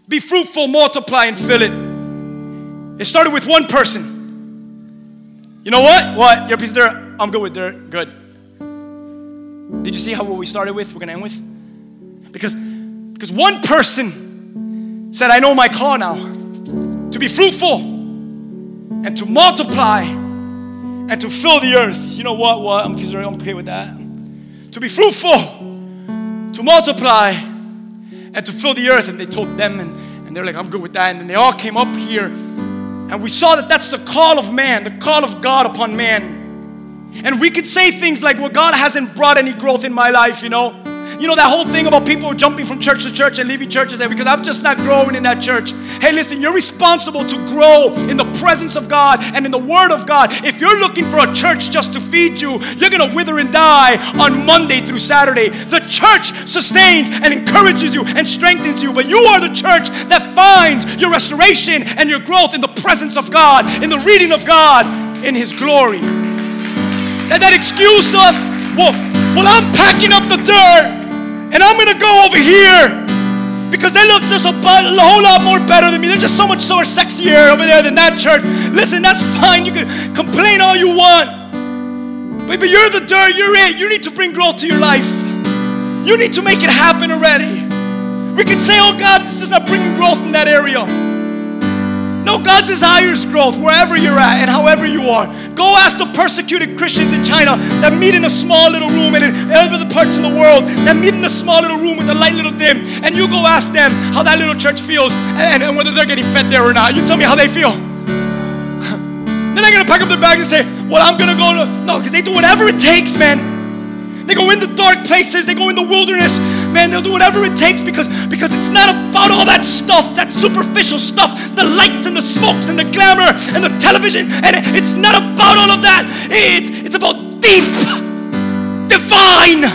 Be fruitful, multiply, and fill it. It started with one person. You know what? What? You're piece dirt. I'm good with dirt. Good. Did you see how what we started with? We're gonna end with? Because because one person said, I know my call now to be fruitful and to multiply and to fill the earth. You know what? What? I'm, I'm okay with that. To be fruitful, to multiply, and to fill the earth. And they told them, and, and they're like, I'm good with that. And then they all came up here, and we saw that that's the call of man, the call of God upon man. And we could say things like, well, God hasn't brought any growth in my life, you know. You know that whole thing about people jumping from church to church and leaving churches there because I'm just not growing in that church. Hey, listen, you're responsible to grow in the presence of God and in the Word of God. If you're looking for a church just to feed you, you're gonna wither and die on Monday through Saturday. The church sustains and encourages you and strengthens you, but you are the church that finds your restoration and your growth in the presence of God, in the reading of God, in His glory. That that excuse of, well, well, I'm packing up the dirt and I'm gonna go over here because they look just a, a whole lot more better than me. They're just so much more sexier over there than that church. Listen, that's <laughs> fine. You can complain all you want, but, but you're the dirt. You're it. You need to bring growth to your life. You need to make it happen already. We could say, "Oh God, this is not bringing growth in that area." No, God desires growth wherever you're at and however you are. Go ask the persecuted Christians in China that meet in a small little room and in other parts of the world that meet in a small little room with a light little dim. And you go ask them how that little church feels and, and whether they're getting fed there or not. You tell me how they feel. <laughs> They're not gonna pack up their bags and say, Well, I'm gonna go to. No, because they do whatever it takes, man. They go in the dark places, they go in the wilderness. Man, they'll do whatever it takes because, because it's not about all that stuff, that superficial stuff, the lights and the smokes and the glamour and the television. And it's not about all of that. It's, it's about deep, divine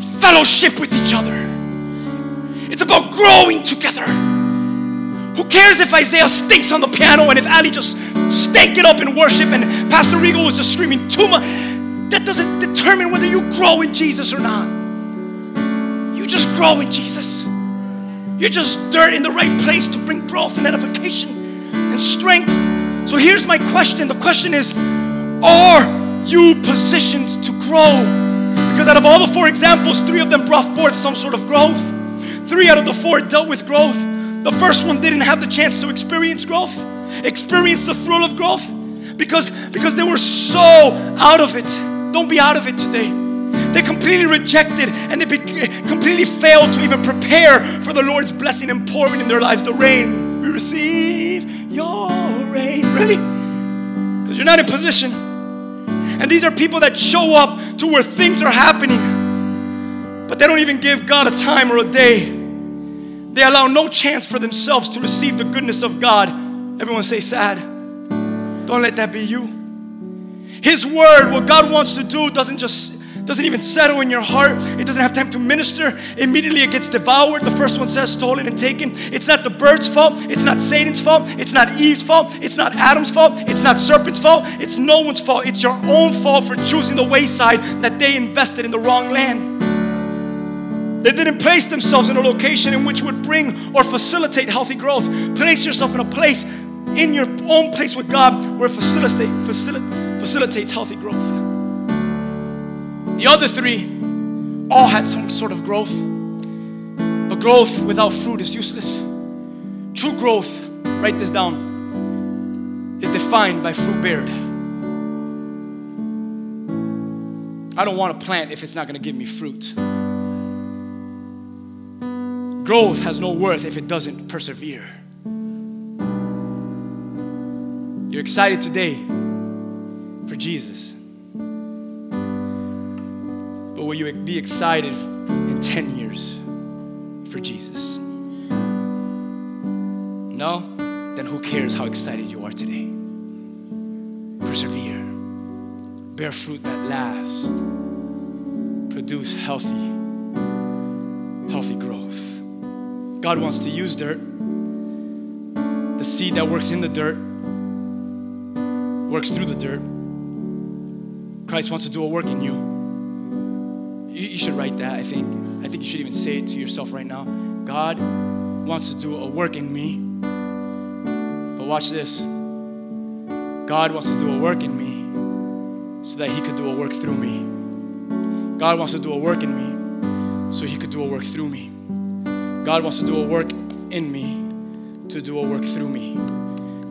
fellowship with each other. It's about growing together. Who cares if Isaiah stinks on the piano and if Ali just stank it up in worship and Pastor Regal was just screaming too much? That doesn't determine whether you grow in Jesus or not. You just grow in Jesus. You're just dirt in the right place to bring growth and edification and strength. So here's my question the question is Are you positioned to grow? Because out of all the four examples, three of them brought forth some sort of growth. Three out of the four dealt with growth. The first one didn't have the chance to experience growth, experience the thrill of growth, because, because they were so out of it. Don't be out of it today. They completely rejected and they completely failed to even prepare for the Lord's blessing and pouring in their lives. The rain, we receive your rain. Really? Because you're not in position. And these are people that show up to where things are happening, but they don't even give God a time or a day. They allow no chance for themselves to receive the goodness of God. Everyone say sad. Don't let that be you. His word, what God wants to do, doesn't just doesn't even settle in your heart. It doesn't have time to minister. Immediately it gets devoured. The first one says stolen and taken. It's not the bird's fault. It's not Satan's fault. It's not Eve's fault. It's not Adam's fault. It's not serpent's fault. It's no one's fault. It's your own fault for choosing the wayside that they invested in the wrong land. They didn't place themselves in a location in which would bring or facilitate healthy growth. Place yourself in a place, in your own place with God, where facilitate, facilitate, facilitates healthy growth. The other three all had some sort of growth, but growth without fruit is useless. True growth, write this down, is defined by fruit bared. I don't want to plant if it's not going to give me fruit. Growth has no worth if it doesn't persevere. You're excited today for Jesus. But will you be excited in 10 years for Jesus? No? Then who cares how excited you are today? Persevere. Bear fruit that lasts. Produce healthy, healthy growth. God wants to use dirt. The seed that works in the dirt works through the dirt. Christ wants to do a work in you. You, you should write that, I think. I think you should even say it to yourself right now. God wants to do a work in me. But watch this God wants to do a work in me so that He could do a work through me. God wants to do a work in me so He could do a work through me. God wants to do a work in me to do a work through me.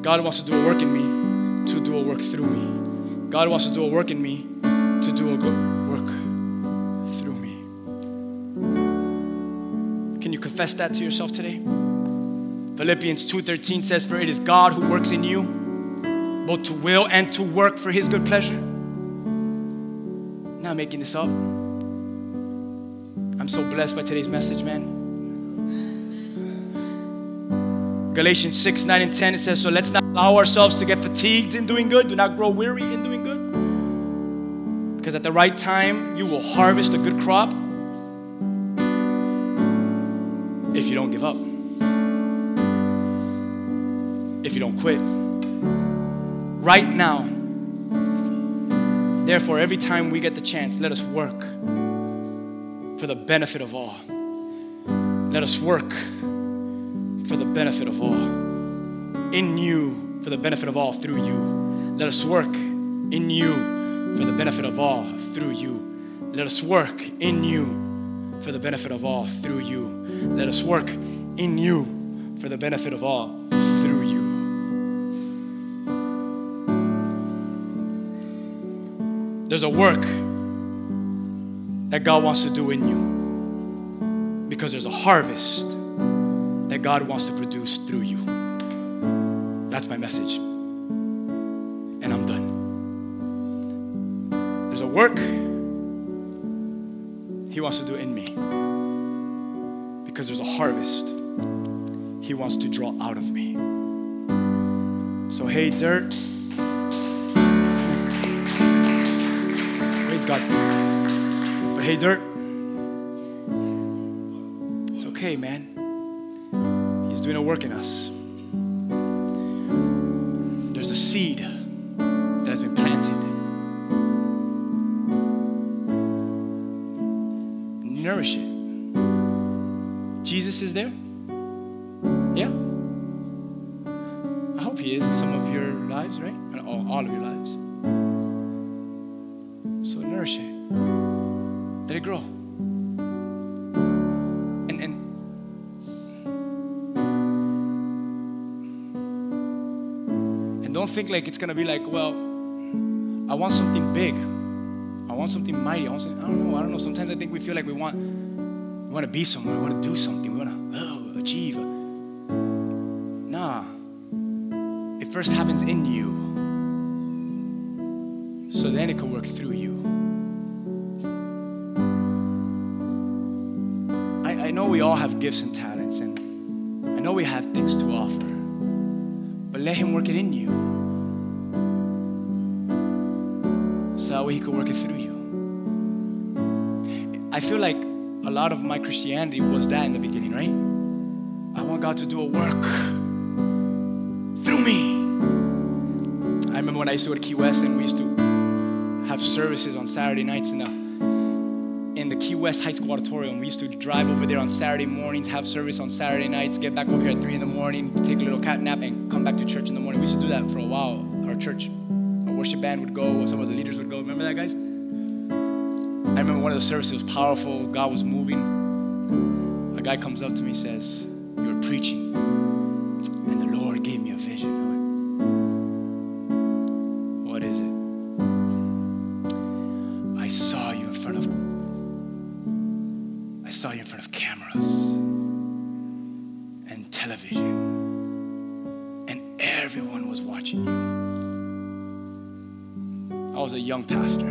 God wants to do a work in me to do a work through me. God wants to do a work in me to do a confess that to yourself today? Philippians 2:13 says for it is God who works in you both to will and to work for his good pleasure. Not making this up. I'm so blessed by today's message, man. Galatians 6, 9, and 10, it says, So let's not allow ourselves to get fatigued in doing good. Do not grow weary in doing good. Because at the right time, you will harvest a good crop don't give up, if you don't quit. Right now, therefore, every time we get the chance, let us work for the benefit of all. Let us work for the benefit of all. In you, for the benefit of all, through you. Let us work in you for the benefit of all, through you. Let us work in you for the benefit of all, through you. Let us work in you for the benefit of all, through you. There's a work that God wants to do in you because there's a harvest that God wants to produce through you. That's my message. And I'm done. There's a work He wants to do in me because there's a harvest He wants to draw out of me. So, hey, dirt. Praise God. But hey, dirt. It's okay, man. He's doing a work in us. There's a seed that has been planted. Nourish it. Jesus is there? Yeah. I hope He is in some of your lives, right? All, all of your lives. So nourish it. Let it grow. And, and And don't think like it's gonna be like, well, I want something big. I want something mighty. I want something, I don't know. I don't know. Sometimes I think we feel like we want we want to be somewhere. We want to do something. We want to oh, achieve. Nah. It first happens in you. So then it can work through you. I, I know we all have gifts and talents, and I know we have things to offer. But let Him work it in you. So that way He can work it through you. I feel like a lot of my Christianity was that in the beginning, right? I want God to do a work through me. I remember when I used to go to Key West and we used to have services on Saturday nights in the in the Key West High School auditorium. We used to drive over there on Saturday mornings, have service on Saturday nights, get back over here at three in the morning, take a little cat nap, and come back to church in the morning. We used to do that for a while. Our church, our worship band would go, some of the leaders would go. Remember that, guys? I remember one of the services was powerful. God was moving. A guy comes up to me and says, "You were preaching, and the Lord gave me a vision." I'm What is it? I saw you in front of I saw you in front of cameras and television and everyone was watching you. I was a young pastor.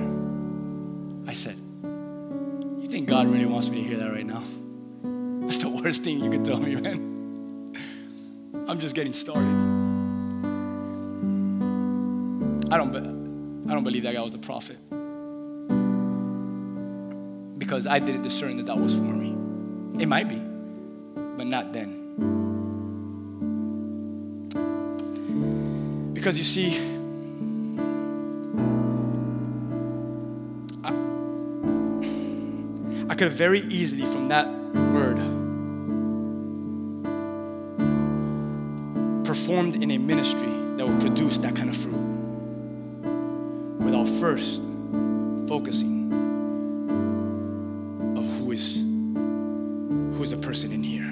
Worst thing you could tell me, man. I'm just getting started. I don't, be- I don't believe that guy was a prophet because I didn't discern that that was for me. It might be, but not then. Because you see, I, I could have very easily, from that performed in a ministry that would produce that kind of fruit without first focusing of who is who's the person in here.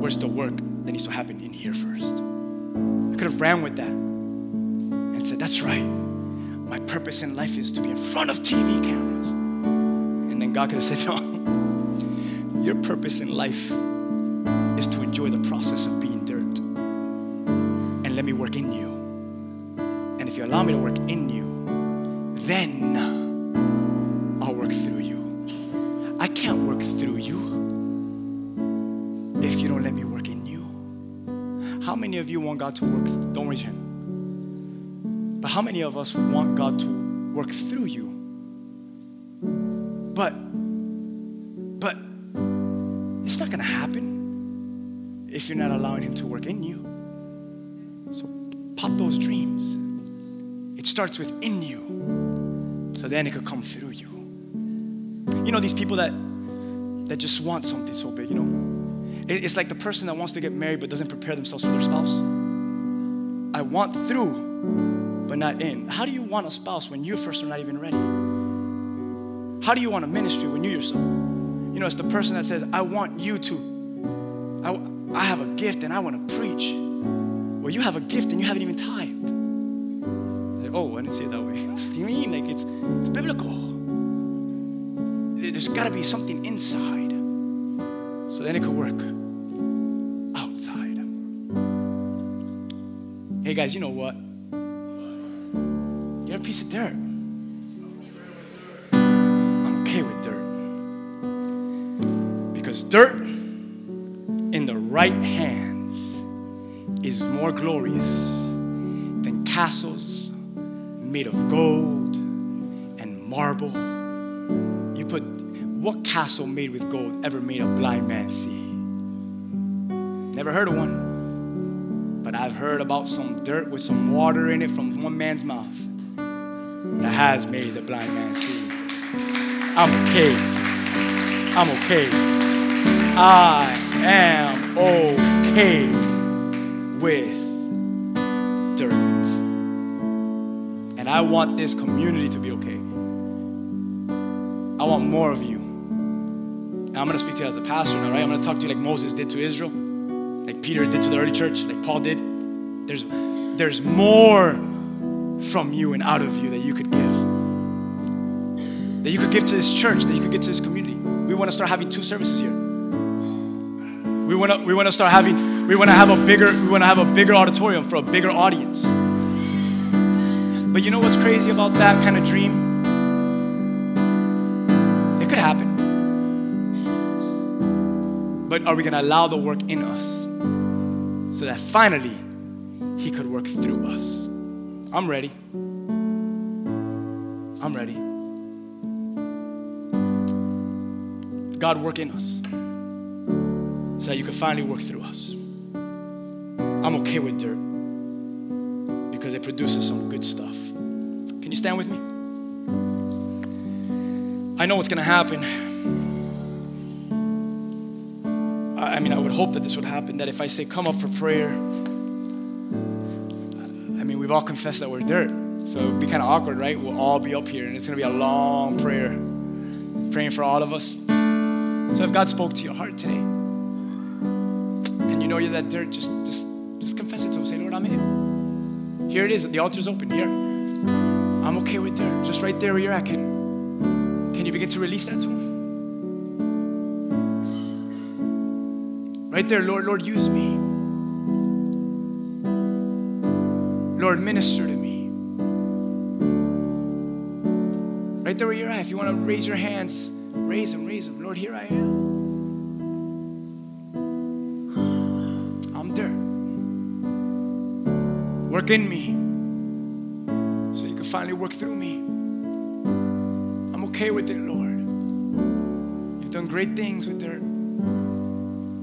Where's the work that needs to happen in here first? I could have ran with that and said, That's right. My purpose in life is to be in front of TV cameras. And then God could have said, <laughs> No. Your purpose in life is to enjoy the process of being me work in you. And if you allow me to work in you, then I'll work through you. I can't work through you if you don't let me work in you. How many of you want God to work? Don't raise your hand. But how many of us want God to work through you? But, but it's not gonna happen if you're not allowing Him to work in you. Those dreams. It starts within you, so then it could come through you. You know these people that that just want something so big. You know, It- it's like the person that wants to get married but doesn't prepare themselves for their spouse. I want through, but not in. How do you want a spouse when you first are not even ready? How do you want a ministry when you yourself? You know, it's the person that says, "I want you to." I, I have a gift and I want to preach. Well, you have a gift and you haven't even tithed. Like, oh, I didn't see it that way. what <laughs> do you mean? Like it's it's biblical. There- There's got to be something inside, so then it could work outside. Hey guys, you know what? You're a piece of dirt. I'm okay with dirt because dirt in the right hands is more glorious than castles made of gold and marble. You put what castle made with gold ever made a blind man see? Never heard of one. But I've heard about some dirt with some water in it from one man's mouth that has made the blind man see. I'm okay. I'm okay. I am okay with dirt. And I want this community to be okay. I want more of you. And I'm gonna speak to you as a pastor now, right? I'm gonna talk to you like Moses did to Israel, like Peter did to the early church, like Paul did. There's there's more from you and out of you that you could give. That you could give to this church, that you could give to this community. We want to start having two services here. We want to we want to start having we want to have a bigger we want to have a bigger auditorium for a bigger audience. But you know what's crazy about that kind of dream? It could happen. But are we going to allow the work in us so that finally he could work through us? I'm ready. I'm ready. God work in us so that you can finally work through us. I'm okay with dirt because it produces some good stuff. Can you stand with me? I know what's going to happen. I mean, I would hope that this would happen, that if I say, come up for prayer, I mean, we've all confessed that we're dirt. So it'd be kind of awkward, right? We'll all be up here and it's going to be a long prayer, praying for all of us. So if God spoke to your heart today and you know you're that dirt, just, just, just confess it to Him. Say, Lord, I'm in it. Here it is. The altar's open. Here. I'm okay with dirt. Just right there where you're at. Can, can you begin to release that to Him? Right there, Lord, Lord, use me. Lord, minister to me. Right there where you're at. If you want to raise your hands, raise them, raise them. Lord, here I am. Work in me so you can finally work through me. I'm okay with it, Lord. You've done great things with dirt.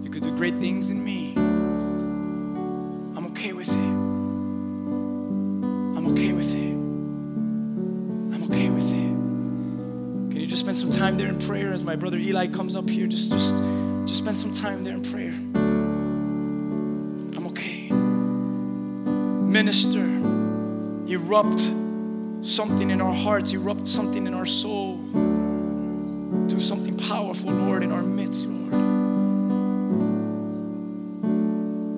You could do great things in me. I'm okay with it. I'm okay with it. I'm okay with it. Can you just spend some time there in prayer as my brother Eli comes up here? Just, just, just spend some time there in prayer. Minister, erupt something in our hearts, erupt something in our soul. Do something powerful, Lord, in our midst, Lord.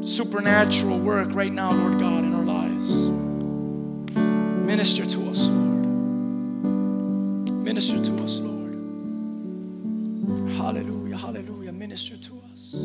Supernatural work right now, Lord God, in our lives. Minister to us, Lord. Minister to us, Lord. Hallelujah, hallelujah. Minister to us.